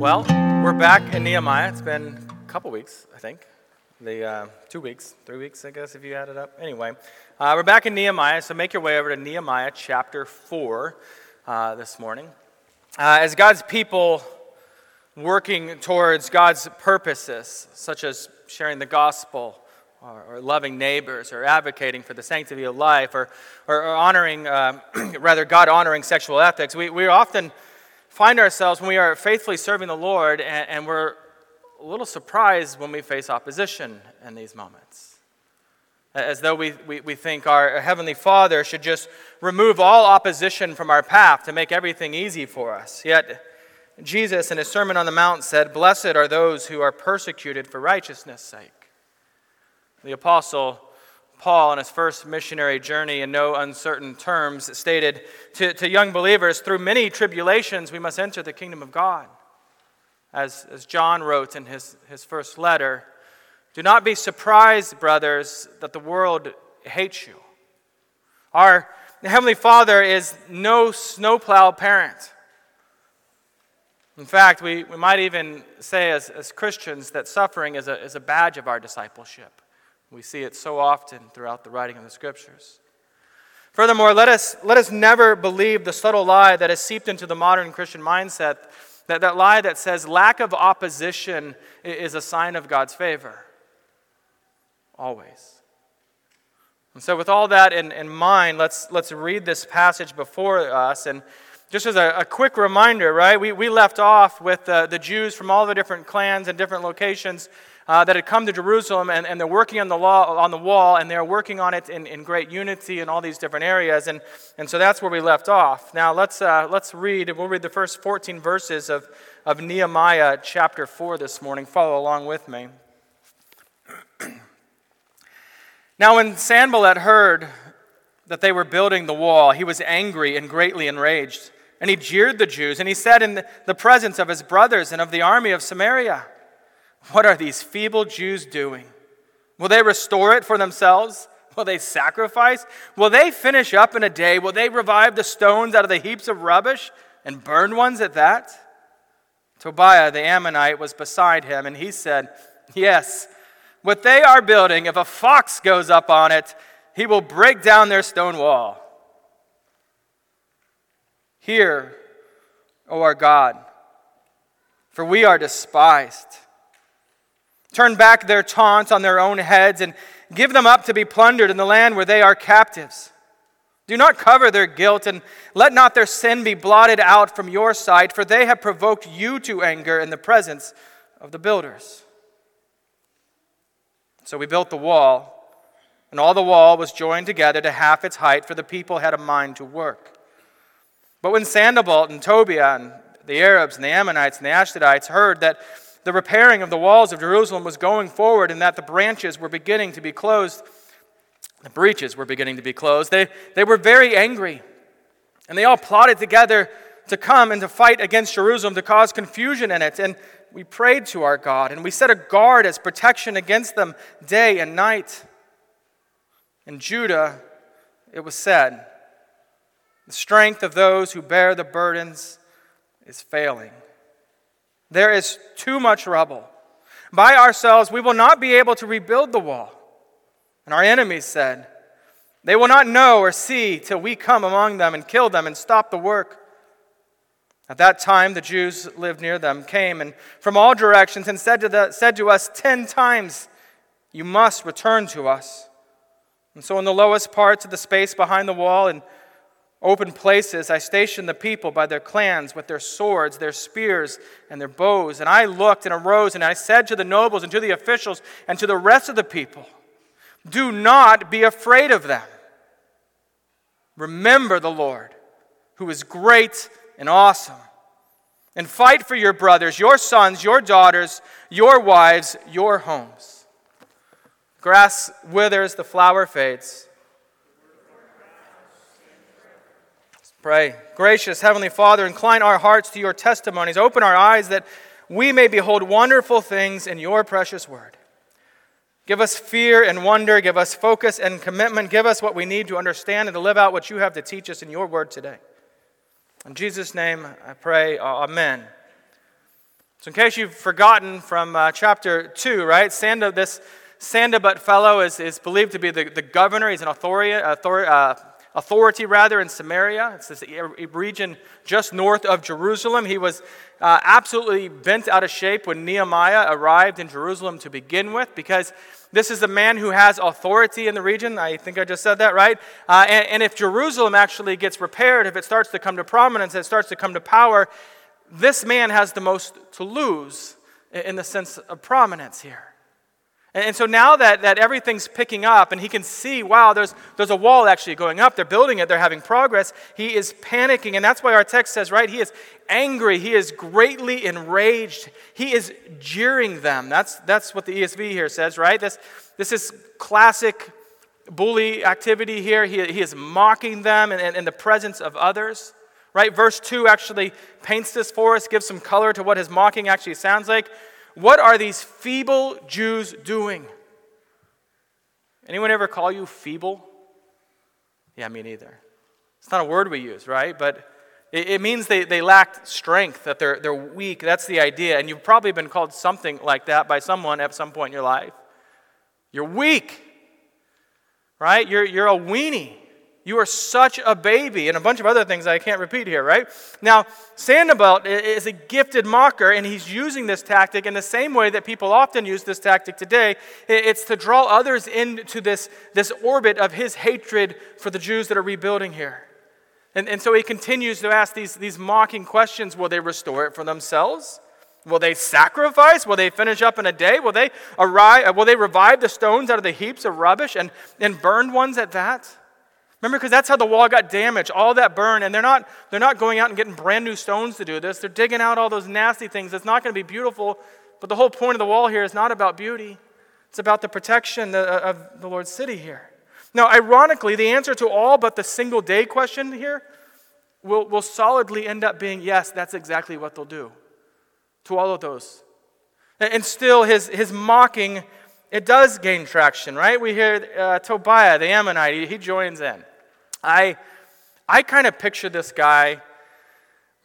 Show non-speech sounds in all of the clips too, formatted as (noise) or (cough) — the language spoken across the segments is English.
Well, we're back in Nehemiah. It's been a couple weeks, I think. The uh, two weeks, three weeks, I guess, if you add it up. Anyway, uh, we're back in Nehemiah, so make your way over to Nehemiah chapter 4 uh, this morning. Uh, as God's people working towards God's purposes, such as sharing the gospel, or, or loving neighbors, or advocating for the sanctity of life, or, or, or honoring, uh, (clears throat) rather, God honoring sexual ethics, we, we often find ourselves when we are faithfully serving the Lord and, and we're a little surprised when we face opposition in these moments. As though we, we, we think our Heavenly Father should just remove all opposition from our path to make everything easy for us. Yet, Jesus in his Sermon on the Mount said, Blessed are those who are persecuted for righteousness' sake. The Apostle Paul, on his first missionary journey in no uncertain terms, stated to, to young believers, through many tribulations we must enter the kingdom of God. As, as John wrote in his, his first letter, do not be surprised, brothers, that the world hates you. Our Heavenly Father is no snowplow parent. In fact, we, we might even say as, as Christians that suffering is a, is a badge of our discipleship. We see it so often throughout the writing of the scriptures. Furthermore, let us, let us never believe the subtle lie that has seeped into the modern Christian mindset that, that lie that says lack of opposition is a sign of God's favor. Always. And so, with all that in, in mind, let's, let's read this passage before us. And just as a, a quick reminder, right, we, we left off with uh, the Jews from all the different clans and different locations uh, that had come to Jerusalem and, and they're working on the, law, on the wall and they're working on it in, in great unity in all these different areas. And, and so that's where we left off. Now let's, uh, let's read, we'll read the first 14 verses of, of Nehemiah chapter 4 this morning. Follow along with me. (clears throat) now, when Sanballat heard that they were building the wall, he was angry and greatly enraged. And he jeered the Jews, and he said in the presence of his brothers and of the army of Samaria, what are these feeble Jews doing? Will they restore it for themselves? Will they sacrifice? Will they finish up in a day? Will they revive the stones out of the heaps of rubbish and burn ones at that? Tobiah the Ammonite was beside him, and he said, Yes, what they are building, if a fox goes up on it, he will break down their stone wall. Hear, O our God, for we are despised. Turn back their taunt on their own heads and give them up to be plundered in the land where they are captives. Do not cover their guilt and let not their sin be blotted out from your sight, for they have provoked you to anger in the presence of the builders. So we built the wall, and all the wall was joined together to half its height, for the people had a mind to work. But when Sanballat and Tobiah and the Arabs and the Ammonites and the Ashdodites heard that the repairing of the walls of Jerusalem was going forward and that the branches were beginning to be closed. The breaches were beginning to be closed. They, they were very angry. And they all plotted together to come and to fight against Jerusalem to cause confusion in it. And we prayed to our God and we set a guard as protection against them day and night. In Judah, it was said, The strength of those who bear the burdens is failing. There is too much rubble. By ourselves, we will not be able to rebuild the wall. And our enemies said, They will not know or see till we come among them and kill them and stop the work. At that time, the Jews lived near them came and from all directions and said to, the, said to us ten times, You must return to us. And so, in the lowest parts of the space behind the wall, and open places, I stationed the people by their clans with their swords, their spears, and their bows. And I looked and arose, and I said to the nobles and to the officials and to the rest of the people, Do not be afraid of them. Remember the Lord, who is great and awesome. And fight for your brothers, your sons, your daughters, your wives, your homes. Grass withers, the flower fades Pray. Gracious Heavenly Father, incline our hearts to your testimonies. Open our eyes that we may behold wonderful things in your precious word. Give us fear and wonder. Give us focus and commitment. Give us what we need to understand and to live out what you have to teach us in your word today. In Jesus' name I pray, Amen. So, in case you've forgotten from uh, chapter 2, right, Sanda, this Sanballat fellow is, is believed to be the, the governor. He's an authority, authority, uh, authority rather in Samaria. It's this region just north of Jerusalem. He was uh, absolutely bent out of shape when Nehemiah arrived in Jerusalem to begin with because this is a man who has authority in the region. I think I just said that, right? Uh, and, and if Jerusalem actually gets repaired, if it starts to come to prominence, it starts to come to power, this man has the most to lose in the sense of prominence here. And so now that, that everything's picking up and he can see, wow, there's, there's a wall actually going up. They're building it, they're having progress. He is panicking. And that's why our text says, right, he is angry. He is greatly enraged. He is jeering them. That's, that's what the ESV here says, right? This, this is classic bully activity here. He, he is mocking them in, in, in the presence of others. Right? Verse 2 actually paints this for us, gives some color to what his mocking actually sounds like. What are these feeble Jews doing? Anyone ever call you feeble? Yeah, me neither. It's not a word we use, right? But it, it means they, they lack strength, that they're, they're weak. That's the idea. And you've probably been called something like that by someone at some point in your life. You're weak, right? You're, you're a weenie. You are such a baby, and a bunch of other things I can't repeat here, right? Now, Sanballat is a gifted mocker, and he's using this tactic in the same way that people often use this tactic today. It's to draw others into this, this orbit of his hatred for the Jews that are rebuilding here. And, and so he continues to ask these, these mocking questions Will they restore it for themselves? Will they sacrifice? Will they finish up in a day? Will they, arrive, will they revive the stones out of the heaps of rubbish and, and burned ones at that? Remember, because that's how the wall got damaged, all that burn, and they're not, they're not going out and getting brand new stones to do this. They're digging out all those nasty things. It's not going to be beautiful, but the whole point of the wall here is not about beauty. It's about the protection of the Lord's city here. Now, ironically, the answer to all but the single day question here will, will solidly end up being yes, that's exactly what they'll do to all of those. And still, his, his mocking, it does gain traction, right? We hear uh, Tobiah, the Ammonite, he, he joins in. I, I kind of picture this guy.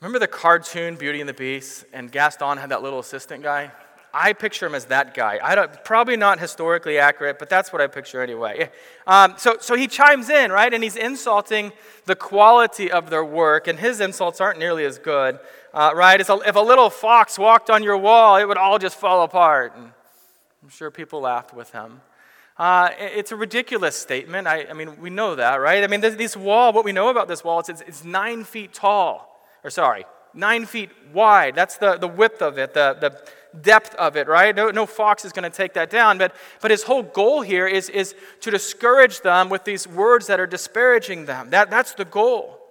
Remember the cartoon Beauty and the Beast, and Gaston had that little assistant guy? I picture him as that guy. I don't, probably not historically accurate, but that's what I picture anyway. Um, so, so he chimes in, right? And he's insulting the quality of their work, and his insults aren't nearly as good, uh, right? A, if a little fox walked on your wall, it would all just fall apart. And I'm sure people laughed with him. Uh, it's a ridiculous statement. I, I, mean, we know that, right? I mean, this, this wall, what we know about this wall, it's, it's, nine feet tall, or sorry, nine feet wide. That's the, the width of it, the, the depth of it, right? No, no fox is going to take that down. But, but his whole goal here is, is to discourage them with these words that are disparaging them. That, that's the goal.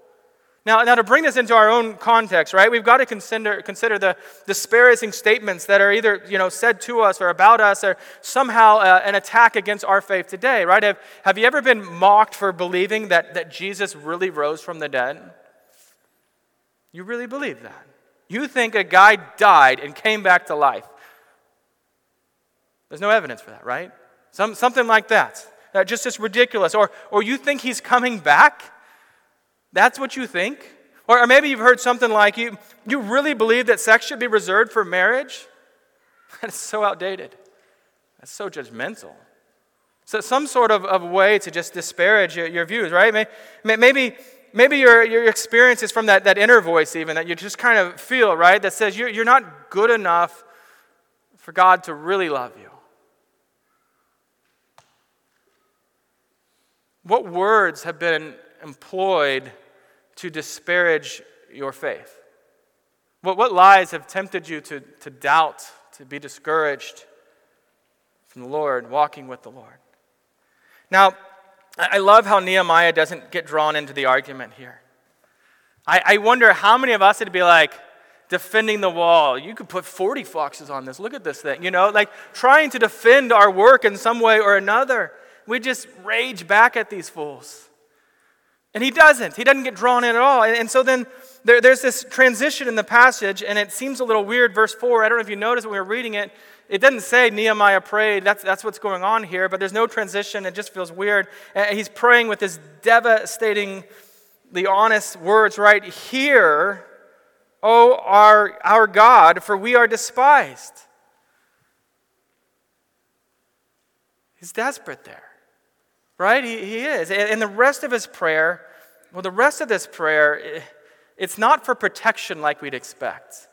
Now, now, to bring this into our own context, right, we've got to consider, consider the disparaging statements that are either you know, said to us or about us or somehow uh, an attack against our faith today, right? Have, have you ever been mocked for believing that, that Jesus really rose from the dead? You really believe that? You think a guy died and came back to life. There's no evidence for that, right? Some, something like that. Uh, just as ridiculous. Or, or you think he's coming back? That's what you think? Or, or maybe you've heard something like, you, you really believe that sex should be reserved for marriage? (laughs) That's so outdated. That's so judgmental. So, some sort of, of way to just disparage your, your views, right? Maybe, maybe your, your experience is from that, that inner voice, even that you just kind of feel, right? That says you're, you're not good enough for God to really love you. What words have been employed to disparage your faith? What, what lies have tempted you to, to doubt, to be discouraged from the Lord, walking with the Lord? Now, I love how Nehemiah doesn't get drawn into the argument here. I, I wonder how many of us would be like, defending the wall. You could put 40 foxes on this. Look at this thing. You know, like trying to defend our work in some way or another. We just rage back at these fools. And he doesn't. He doesn't get drawn in at all. And, so then there, there's this transition in the passage, and it seems a little weird. Verse 4, I don't know if you noticed when we were reading it, it doesn't say Nehemiah prayed. That's, that's what's going on here, but there's no transition. It just feels weird. And he's praying with this devastating, the honest words right here O our, our God, for we are despised. He's desperate there, right? He, he is. And the rest of his prayer, well, the rest of this prayer, it's not for protection like we'd expect.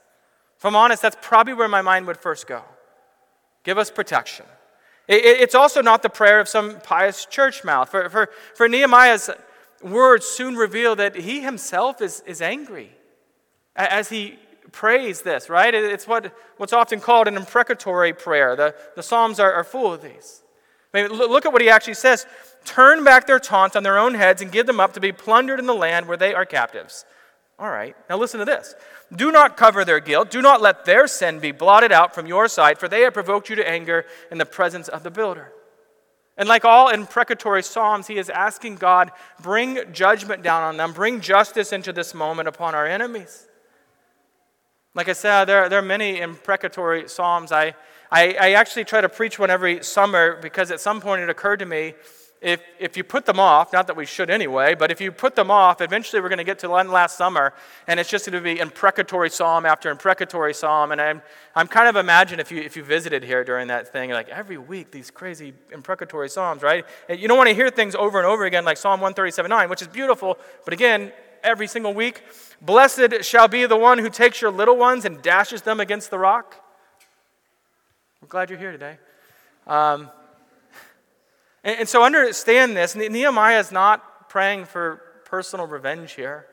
If I'm honest, that's probably where my mind would first go. Give us protection. It's also not the prayer of some pious church mouth. For, for, for Nehemiah's words soon reveal that he himself is, is angry as he prays this, right? It's what, what's often called an imprecatory prayer. The, the Psalms are, are full of these. Look at what he actually says Turn back their taunts on their own heads and give them up to be plundered in the land where they are captives. All right, now listen to this. Do not cover their guilt. Do not let their sin be blotted out from your sight, for they have provoked you to anger in the presence of the builder. And like all imprecatory psalms, he is asking God, bring judgment down on them, bring justice into this moment upon our enemies. Like I said, there, there are many imprecatory psalms. I, I, I actually try to preach one every summer because at some point it occurred to me if, if you put them off, not that we should anyway, but if you put them off, eventually we're going to get to last summer, and it's just going to be imprecatory psalm after imprecatory psalm. And I'm, I'm kind of imagine if you, if you visited here during that thing, like every week, these crazy imprecatory psalms, right? And you don't want to hear things over and over again, like Psalm 137.9, which is beautiful, but again, every single week, blessed shall be the one who takes your little ones and dashes them against the rock. I'm glad you're here today. Um, and, and so understand this Nehemiah is not praying for personal revenge here.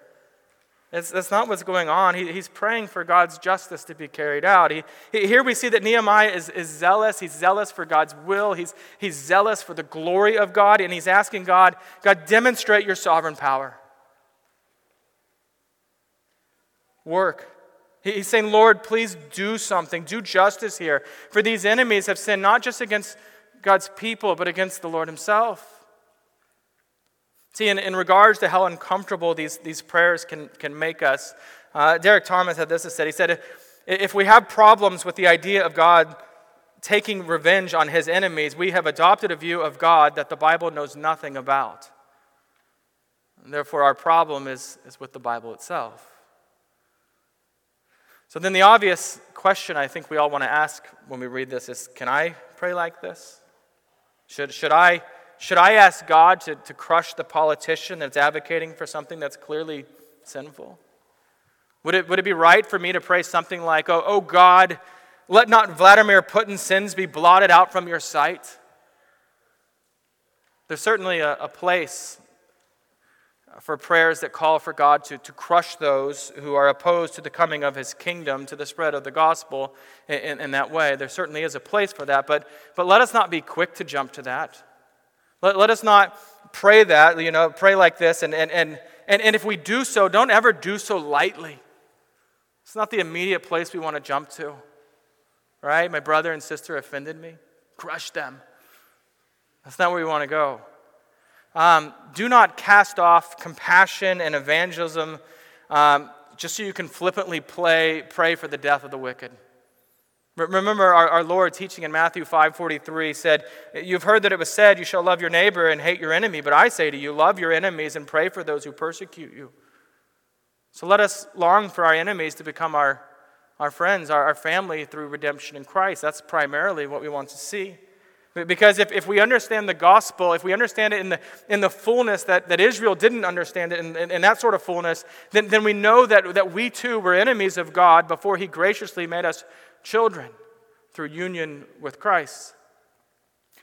It's, that's not what's going on. He, he's praying for God's justice to be carried out. He, he, here we see that Nehemiah is, is zealous. He's zealous for God's will. He's, he's zealous for the glory of God. And he's asking God, God, demonstrate your sovereign power. Work. He's saying, Lord, please do something. Do justice here. For these enemies have sinned not just against God's people, but against the Lord Himself. See, in, in regards to how uncomfortable these, these prayers can, can make us, uh, Derek Thomas had this to say. He said, if we have problems with the idea of God taking revenge on his enemies, we have adopted a view of God that the Bible knows nothing about. And therefore, our problem is, is with the Bible itself. So, then the obvious question I think we all want to ask when we read this is can I pray like this? Should, should, I, should I ask God to, to crush the politician that's advocating for something that's clearly sinful? Would it, would it be right for me to pray something like, oh, oh God, let not Vladimir Putin's sins be blotted out from your sight? There's certainly a, a place for prayers that call for God to, to crush those who are opposed to the coming of his kingdom, to the spread of the gospel in, in, that way. There certainly is a place for that, but, but let us not be quick to jump to that. Let, let us not pray that, you know, pray like this, and, and, and, and, and if we do so, don't ever do so lightly. It's not the immediate place we want to jump to, right? My brother and sister offended me, crush them. That's not where we want to go. Um, do not cast off compassion and evangelism um, just so you can flippantly play, pray for the death of the wicked. Remember our, our Lord teaching in Matthew 5:43 said, "You've heard that it was said, you shall love your neighbor and hate your enemy, but I say to you, love your enemies and pray for those who persecute you." So let us long for our enemies to become our, our friends, our, our family through redemption in Christ. That's primarily what we want to see. Because if, if we understand the gospel, if we understand it in the, in the fullness that, that Israel didn't understand it, in, in, in, that sort of fullness, then, then we know that, that we too were enemies of God before He graciously made us children through union with Christ.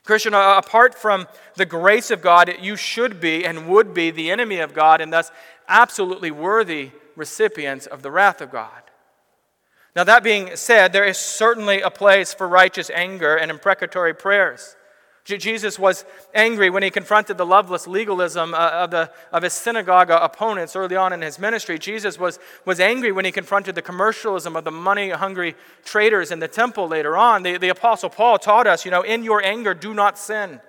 Christian, apart from the grace of God, you should be and would be the enemy of God and thus absolutely worthy recipients of the wrath of God. Now, that being said, there is certainly a place for righteous anger and imprecatory prayers. Jesus was angry when he confronted the loveless legalism uh, of, the, of his synagogue opponents early on in his ministry. Jesus was, was angry when he confronted the commercialism of the money hungry traders in the temple later on. The, the Apostle Paul taught us, you know, in your anger, do not sin.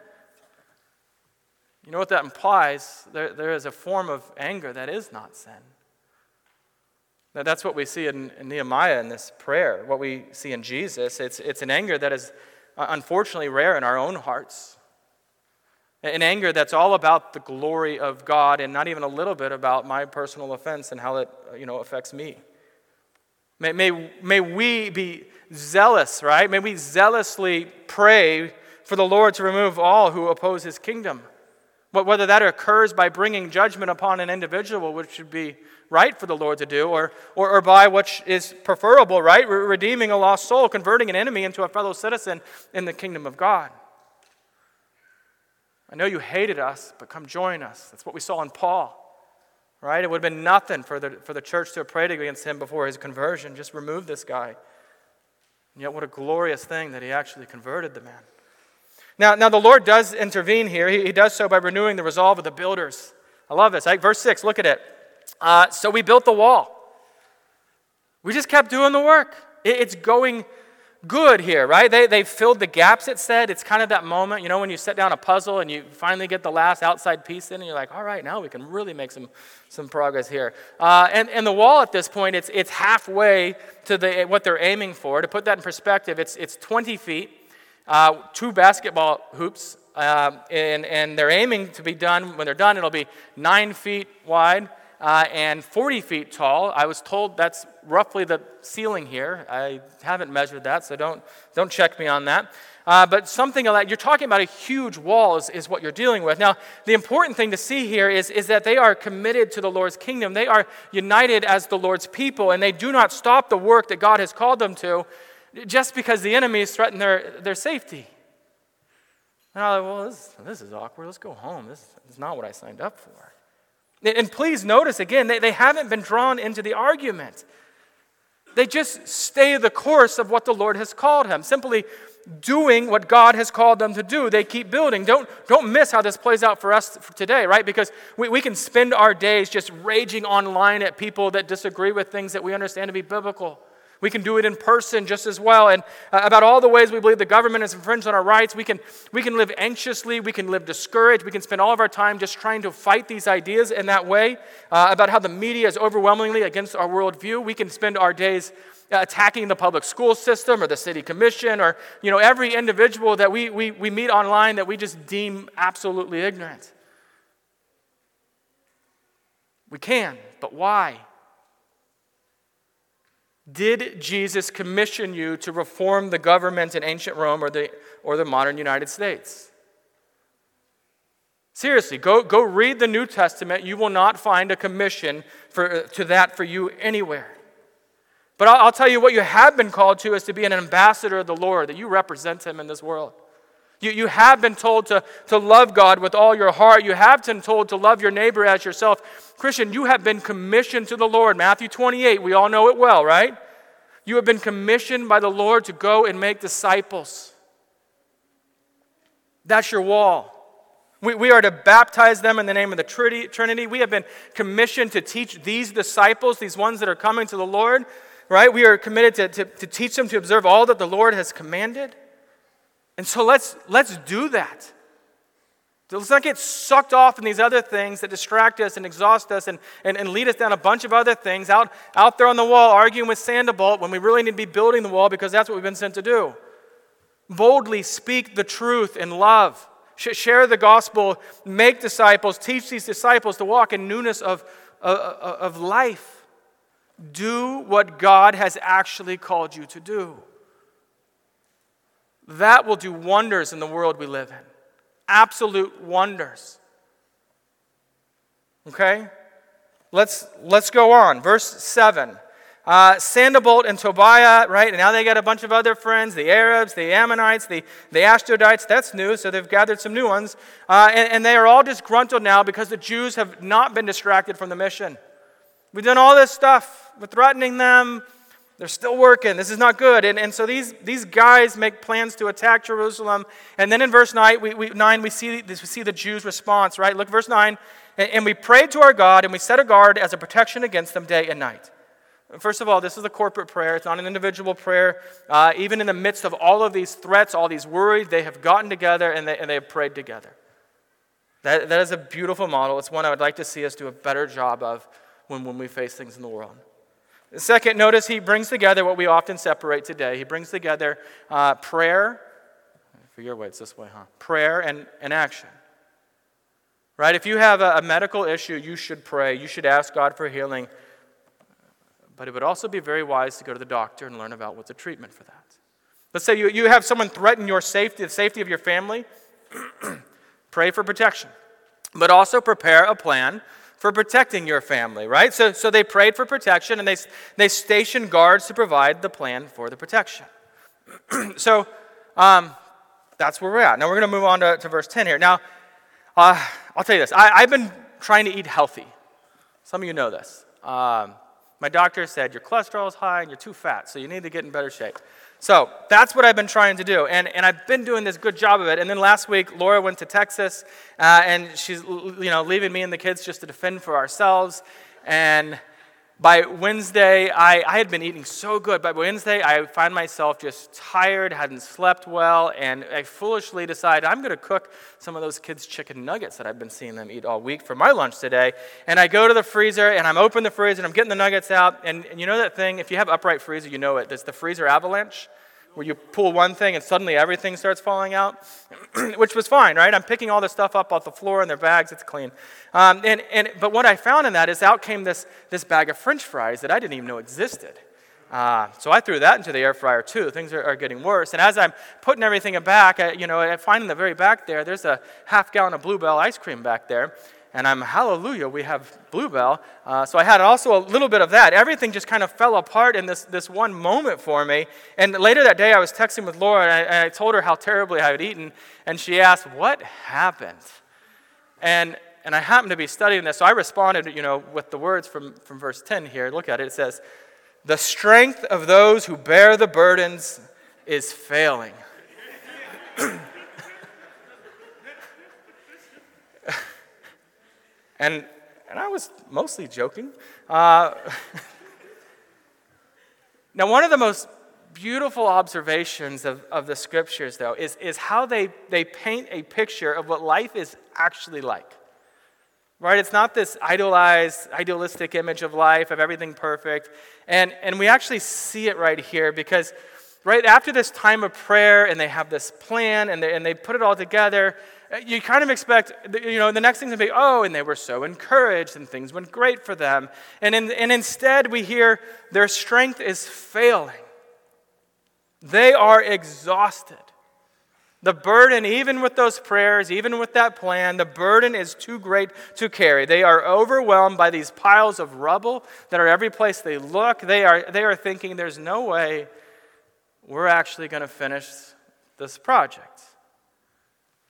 You know what that implies? There, there is a form of anger that is not sin. That's what we see in, in Nehemiah in this prayer, what we see in Jesus. It's, it's an anger that is uh, unfortunately rare in our own hearts. An anger that's all about the glory of God and not even a little bit about my personal offense and how it you know, affects me. May, may, may we be zealous, right? May we zealously pray for the Lord to remove all who oppose his kingdom. Whether that occurs by bringing judgment upon an individual, which would be right for the Lord to do, or, or, or by what is preferable, right? Redeeming a lost soul, converting an enemy into a fellow citizen in the kingdom of God. I know you hated us, but come join us. That's what we saw in Paul. Right? It would have been nothing for the, for the church to have prayed against him before his conversion. Just remove this guy. And yet, what a glorious thing that he actually converted the man. Now, now the Lord does intervene here. He, he does so by renewing the resolve of the builders. I love this. Verse 6, look at it. Uh, so we built the wall. We just kept doing the work. It, it's going good here, right? They, they filled the gaps, it said. It's kind of that moment, you know, when you set down a puzzle and you finally get the last outside piece in, and you're like, all right, now we can really make some, some progress here. Uh, and, and the wall at this point, it's, it's halfway to the, what they're aiming for. To put that in perspective, it's, it's 20 feet, uh, two basketball hoops, uh, and, and they're aiming to be done, when they're done, it'll be nine feet wide uh, and 40 feet tall. I was told that's roughly the ceiling here. I haven't measured that, so don't, don't check me on that. Uh, but something like you're talking about a huge wall is, is what you're dealing with. Now, the important thing to see here is, is that they are committed to the Lord's kingdom. They are united as the Lord's people, and they do not stop the work that God has called them to just because the enemies threaten their, their safety. And I'm like, well, this, this is awkward. Let's go home. This is not what I signed up for. And please notice again, they, they haven't been drawn into the argument. They just stay the course of what the Lord has called him, simply doing what God has called them to do. They keep building. Don't, don't miss how this plays out for us today, right? Because we, we can spend our days just raging online at people that disagree with things that we understand to be biblical. We can do it in person just as well. And uh, about all the ways we believe the government has infringed on our rights, we can, we can live anxiously, we can live discouraged, we can spend all of our time just trying to fight these ideas in that way. Uh, about how the media is overwhelmingly against our worldview, we can spend our days uh, attacking the public school system or the city commission or you know, every individual that we, we, we meet online that we just deem absolutely ignorant. We can, but why? Did Jesus commission you to reform the government in ancient Rome or the, or the modern United States? Seriously, go, go read the New Testament. You will not find a commission for, uh, to that for you anywhere. But I'll, I'll tell you what you have been called to is to be an ambassador of the Lord, that you represent Him in this world. You, you have been told to, to love God with all your heart. You have been told to love your neighbor as yourself. Christian, you have been commissioned to the Lord. Matthew 28, we all know it well, right? You have been commissioned by the Lord to go and make disciples. That's your wall. We, we are to baptize them in the name of the Trinity. We have been commissioned to teach these disciples, these ones that are coming to the Lord, right? We are committed to, to, to teach them to observe all that the Lord has commanded. And so let's, let's do that. Let's not get sucked off in these other things that distract us and exhaust us and, and, and lead us down a bunch of other things out, out there on the wall arguing with Sanballat when we really need to be building the wall because that's what we've been sent to do. Boldly speak the truth in love. Share the gospel, make disciples, teach these disciples to walk in newness of, of, of life. Do what God has actually called you to do. That will do wonders in the world we live in. Absolute wonders. Okay? Let's, let's go on. Verse 7. Uh, Sanballat and Tobiah, right? And now they got a bunch of other friends the Arabs, the Ammonites, the, the Ashdodites. That's new, so they've gathered some new ones. Uh, and, and they are all disgruntled now because the Jews have not been distracted from the mission. We've done all this stuff. We're threatening them. They're still working. This is not good. And, and so these, these guys make plans to attack Jerusalem. And then in verse 9, we, we, 9, we, see, this, we see the Jews' response, right? Look, verse 9. And, and we prayed to our God, and we set a guard as a protection against them day and night. First of all, this is a corporate prayer. It's not an individual prayer. Uh, even in the midst of all of these threats, all these worries, they have gotten together and they, and they have prayed together. That, that is a beautiful model. It's one I would like to see us do a better job of when, when we face things in the world. Second, notice he brings together what we often separate today. He brings together uh, prayer, for your way, it's this way, huh? Prayer and, and action. Right? If you have a, a medical issue, you should pray. You should ask God for healing. but it would also be very wise to go to the doctor and learn about what's a treatment for that. Let's say you, you have someone threaten your safety, the safety of your family. (clears throat) Pray for protection, but also prepare a plan for protecting your family, right? So, so they prayed for protection and they, they stationed guards to provide the plan for the protection. (clears throat) so um, that's where we're at. Now we're going to move on to, to verse 10 here. Now, uh, I'll tell you this I, have been trying to eat healthy. Some of you know this. Um, my doctor said your cholesterol is high and you're too fat, so you need to get in better shape. So that's what I've been trying to do. And, and I've been doing this good job of it. And then last week, Laura went to Texas, uh, and she's you know, leaving me and the kids just to defend for ourselves. And by Wednesday, I, I had been eating so good. By Wednesday, I find myself just tired, hadn't slept well, and I foolishly decide I'm going to cook some of those kids' chicken nuggets that I've been seeing them eat all week for my lunch today. And I go to the freezer, and I'm open the freezer, and I'm getting the nuggets out. And, and you know that thing, if you have upright freezer, you know it. There's the freezer avalanche where you pull one thing and suddenly everything starts falling out, (clears throat) which was fine, right? I'm picking all this stuff up off the floor in their bags, it's clean. Um, and, and, but what I found in that is out came this, this bag of french fries that I didn't even know existed. Uh, so I threw that into the air fryer too. Things are, are getting worse. And as I'm putting everything back, I, you know, I find in the very back there, there's a half gallon of Blue Bell ice cream back there and I'm hallelujah, we have Blue Bell. Uh, so I had also a little bit of that. Everything just kind of fell apart in this, this one moment for me. And later that day, I was texting with Laura, and I, and I told her how terribly I had eaten, and she asked, What happened? And, and I happened to be studying this, so I responded, you know, with the words from, from verse 10 here. Look at it. It says, The strength of those who bear the burdens is failing. (clears throat) And, and I was mostly joking. Uh, (laughs) now, one of the most beautiful observations of, of the scriptures, though, is, is how they, they paint a picture of what life is actually like. Right? It's not this idolized, idealistic image of life, of everything perfect. And, and we actually see it right here because right after this time of prayer and they have this plan and they, and they put it all together you kind of expect, you know, the next thing to be, oh, and they were so encouraged and things went great for them. And, in, and instead, we hear their strength is failing. They are exhausted. The burden, even with those prayers, even with that plan, the burden is too great to carry. They are overwhelmed by these piles of rubble that are every place they look. They are, they are thinking, there's no way we're actually going to finish this project.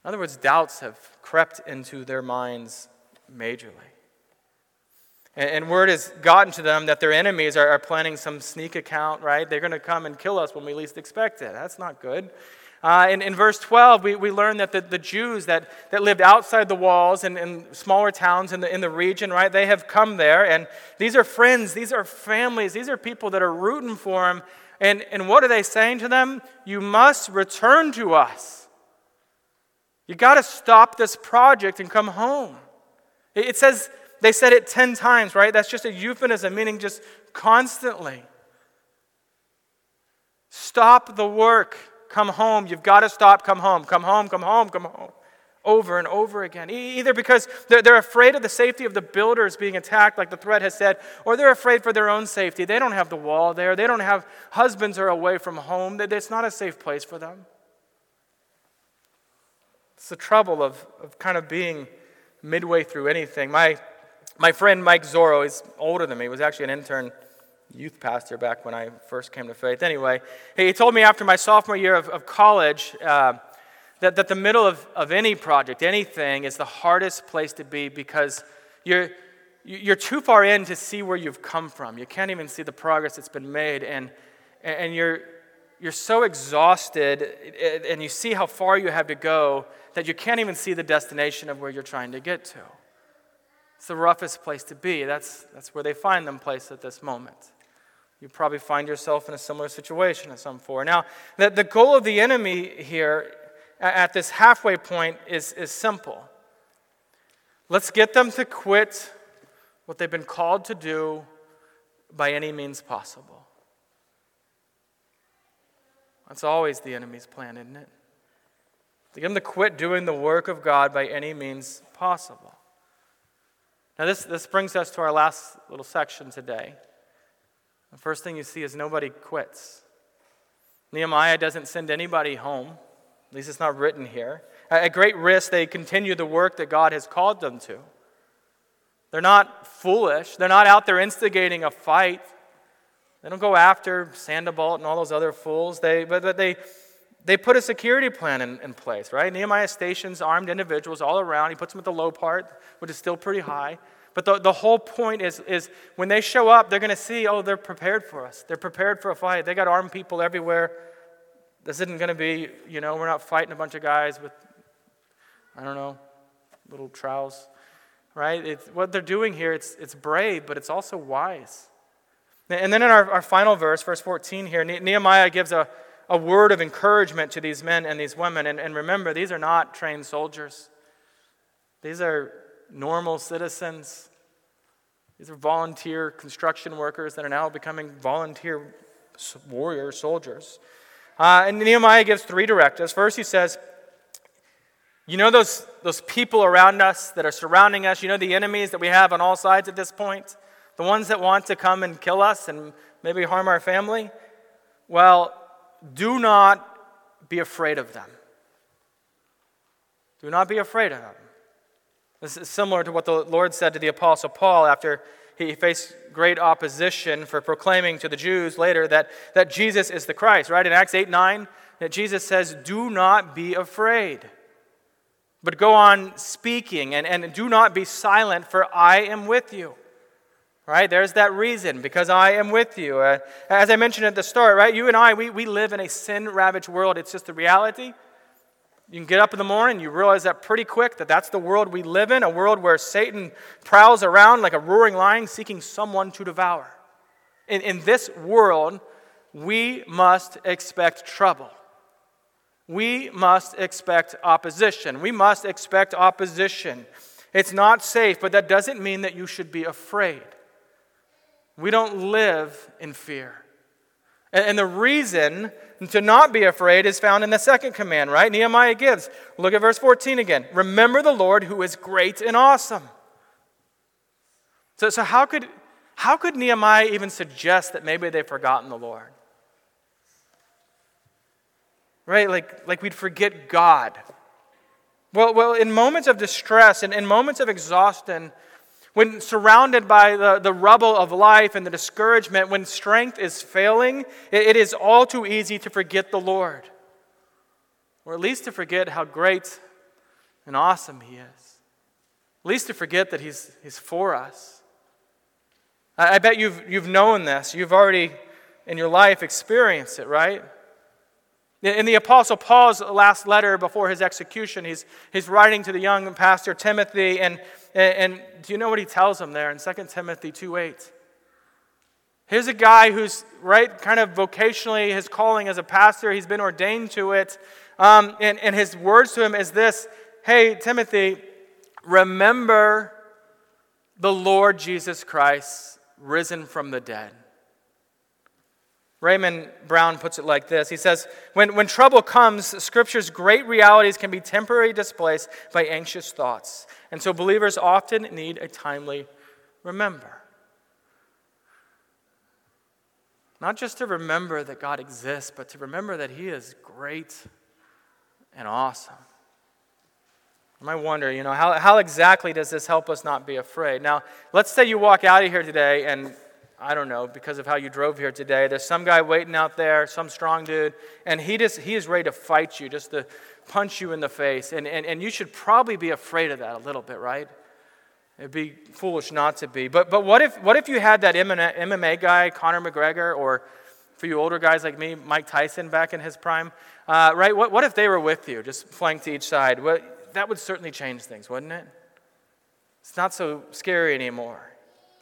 In other words, doubts have crept into their minds majorly. And, word has gotten to them that their enemies are, are planning some sneak account, right? They're going to come and kill us when we least expect it. That's not good. Uh, in, in verse 12, we, we learn that the, the Jews that, that lived outside the walls and in smaller towns in the, in the region, right, they have come there. And these are friends, these are families, these are people that are rooting for them. And, and what are they saying to them? You must return to us. You got to stop this project and come home. It says, they said it 10 times, right? That's just a euphemism, meaning just constantly. Stop the work. Come home. You've got to stop. Come home. Come home. Come home. Come home. Over and over again. Either because they're, they're afraid of the safety of the builders being attacked, like the threat has said, or they're afraid for their own safety. They don't have the wall there. They don't have husbands are away from home. It's not a safe place for them. It's the trouble of, of kind of being midway through anything. My, my friend Mike Zorro, he's older than me, he was actually an intern youth pastor back when I first came to faith. Anyway, he told me after my sophomore year of, of college uh, that, that the middle of, of any project, anything, is the hardest place to be because you're, you're too far in to see where you've come from. You can't even see the progress that's been made, and, and you're, you're so exhausted and you see how far you have to go that you can't even see the destination of where you're trying to get to. It's the roughest place to be. That's, that's where they find them placed at this moment. You probably find yourself in a similar situation at some point. Now, the, the goal of the enemy here at this halfway point is, is simple. Let's get them to quit what they've been called to do by any means possible. That's always the enemy's plan, isn't it? To get them to quit doing the work of God by any means possible. Now, this, this brings us to our last little section today. the first thing you see is nobody quits. Nehemiah doesn't send anybody home, at least it's not written here. At great risk, they continue the work that God has called them to. They're not foolish, they're not out there instigating a fight. They don't go after Sanballat and all those other fools, they, but, but they, they put a security plan in, in place, right? Nehemiah stations armed individuals all around. He puts them at the low part, which is still pretty high. But the, the whole point is, is when they show up, they're going to see, oh, they're prepared for us. They're prepared for a fight. They got armed people everywhere. This isn't going to be, you know, we're not fighting a bunch of guys with, I don't know, little trowels, right? It's, what they're doing here, it's, it's brave, but it's also wise. And then in our, our final verse, verse 14 here, Nehemiah gives a, a word of encouragement to these men and these women. And, and remember, these are not trained soldiers, these are normal citizens. These are volunteer construction workers that are now becoming volunteer warrior soldiers. Uh, and Nehemiah gives three directives. First, he says, You know those, those people around us that are surrounding us? You know the enemies that we have on all sides at this point? The ones that want to come and kill us and maybe harm our family? Well, do not be afraid of them. Do not be afraid of them. This is similar to what the Lord said to the Apostle Paul after he faced great opposition for proclaiming to the Jews later that, that Jesus is the Christ, right? In Acts 8 9, that Jesus says, Do not be afraid, but go on speaking and, and do not be silent, for I am with you. Right? There's that reason, because I am with you. Uh, as I mentioned at the start, right? You and I, we, we live in a sin ravaged world. It's just the reality. You can get up in the morning, you realize that pretty quick that that's the world we live in, a world where Satan prowls around like a roaring lion seeking someone to devour. In, in this world, we must expect trouble. We must expect opposition. We must expect opposition. It's not safe, but that doesn't mean that you should be afraid. We don't live in fear. And, the reason to not be afraid is found in the second command, right? Nehemiah gives. Look at verse 14 again. Remember the Lord who is great and awesome. So, so how, could, how could Nehemiah even suggest that maybe they've forgotten the Lord? Right? Like, like we'd forget God. Well, well, in moments of distress and in moments of exhaustion, when surrounded by the, the rubble of life and the discouragement, when strength is failing, it, it is all too easy to forget the Lord. Or at least to forget how great and awesome He is. At least to forget that He's, he's for us. I, I bet you've, you've known this. You've already, in your life, experienced it, right? In the Apostle Paul's last letter before his execution, he's, he's writing to the young pastor Timothy, and, and, and do you know what he tells him there in 2 Timothy 2 8? Here's a guy who's, right, kind of vocationally, his calling as a pastor, he's been ordained to it. Um, and, and his words to him is this Hey, Timothy, remember the Lord Jesus Christ risen from the dead. Raymond Brown puts it like this He says, when, when trouble comes, Scripture's great realities can be temporarily displaced by anxious thoughts. And so believers often need a timely remember. Not just to remember that God exists, but to remember that He is great and awesome. You might wonder, you know, how, how exactly does this help us not be afraid? Now, let's say you walk out of here today and I don't know, because of how you drove here today. There's some guy waiting out there, some strong dude, and he just he is ready to fight you, just to punch you in the face. And, and, and you should probably be afraid of that a little bit, right? It'd be foolish not to be. But, but what, if, what if you had that MMA guy, Conor McGregor, or for you older guys like me, Mike Tyson back in his prime, uh, right? What, what if they were with you, just flanked to each side? Well, that would certainly change things, wouldn't it? It's not so scary anymore.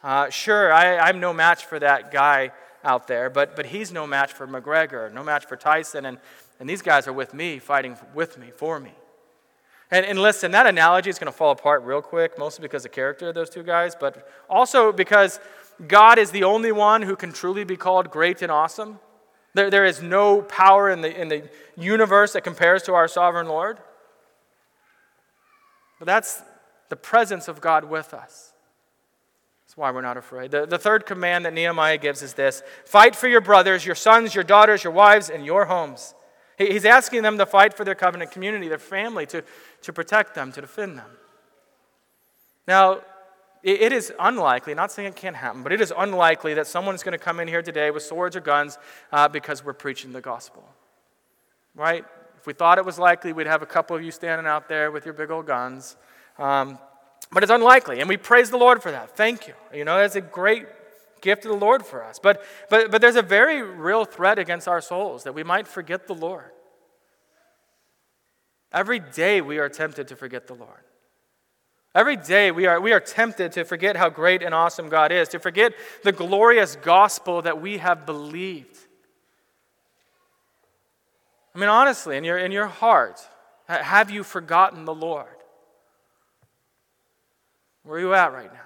Uh, sure, I, I'm no match for that guy out there, but, but he's no match for McGregor, no match for Tyson, and, and these guys are with me, fighting with me, for me. And, and listen, that analogy is going to fall apart real quick, mostly because of the character of those two guys, but also because God is the only one who can truly be called great and awesome. There, there is no power in the, in the universe that compares to our sovereign Lord. But that's the presence of God with us Why we're not afraid. The, the third command that Nehemiah gives is this fight for your brothers, your sons, your daughters, your wives, and your homes. He, he's asking them to fight for their covenant community, their family, to, to protect them, to defend them. Now, it, it is unlikely, not saying it can't happen, but it is unlikely that someone's going to come in here today with swords or guns uh, because we're preaching the gospel. Right? If we thought it was likely, we'd have a couple of you standing out there with your big old guns. Um, but it's unlikely, and we praise the Lord for that. Thank you. You know, that's a great gift of the Lord for us. But, but, but there's a very real threat against our souls that we might forget the Lord. Every day we are tempted to forget the Lord. Every day we are, we are tempted to forget how great and awesome God is, to forget the glorious gospel that we have believed. I mean, honestly, in your, in your heart, have you forgotten the Lord? Where are you at right now?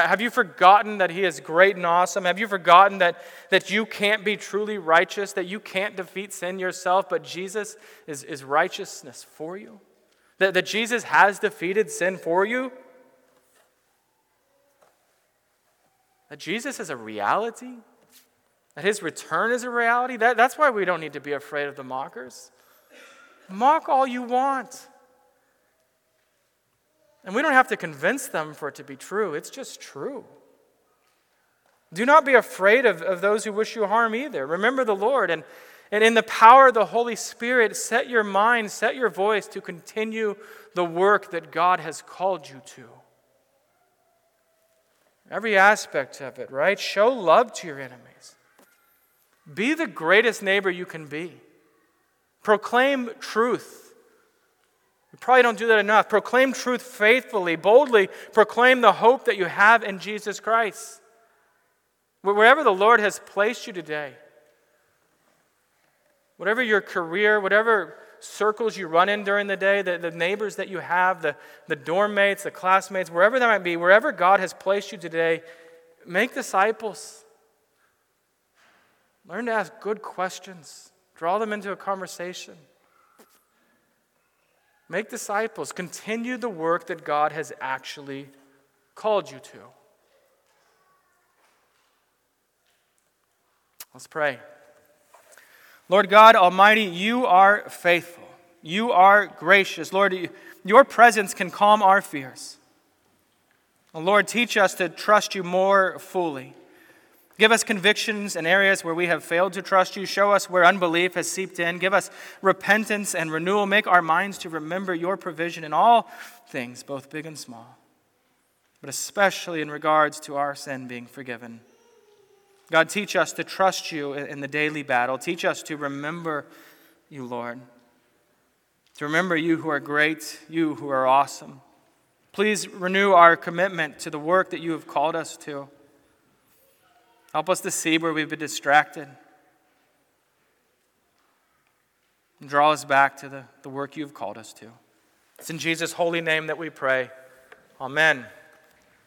Have you forgotten that He is great and awesome? Have you forgotten that, that you can't be truly righteous, that you can't defeat sin yourself, but Jesus is, is righteousness for you? That, that Jesus has defeated sin for you? That Jesus is a reality? That His return is a reality? That, that's why we don't need to be afraid of the mockers. Mock all you want. And we don't have to convince them for it to be true, it's just true. Do not be afraid of, of those who wish you harm either. Remember the Lord, and, and in the power of the Holy Spirit, set your mind, set your voice to continue the work that God has called you to. Every aspect of it, right? Show love to your enemies. Be the greatest neighbor you can be. Proclaim truth. Probably don't do that enough. Proclaim truth faithfully, boldly. Proclaim the hope that you have in Jesus Christ. Wherever the Lord has placed you today, whatever your career, whatever circles you run in during the day, the, the neighbors that you have, the, the dorm mates, the classmates, wherever that might be, wherever God has placed you today, make disciples. Learn to ask good questions, draw them into a conversation. Make disciples. Continue the work that God has actually called you to. Let's pray. Lord God Almighty, you are faithful. You are gracious. Lord, your presence can calm our fears. Lord, teach us to trust you more fully. Give us convictions in areas where we have failed to trust you. Show us where unbelief has seeped in. Give us repentance and renewal. Make our minds to remember your provision in all things, both big and small, but especially in regards to our sin being forgiven. God, teach us to trust you in the daily battle. Teach us to remember you, Lord. To remember you who are great, you who are awesome. Please renew our commitment to the work that you have called us to. Help us to see where we've been distracted. And draw us back to the, the work you've called us to. It's in Jesus' holy name that we pray. Amen.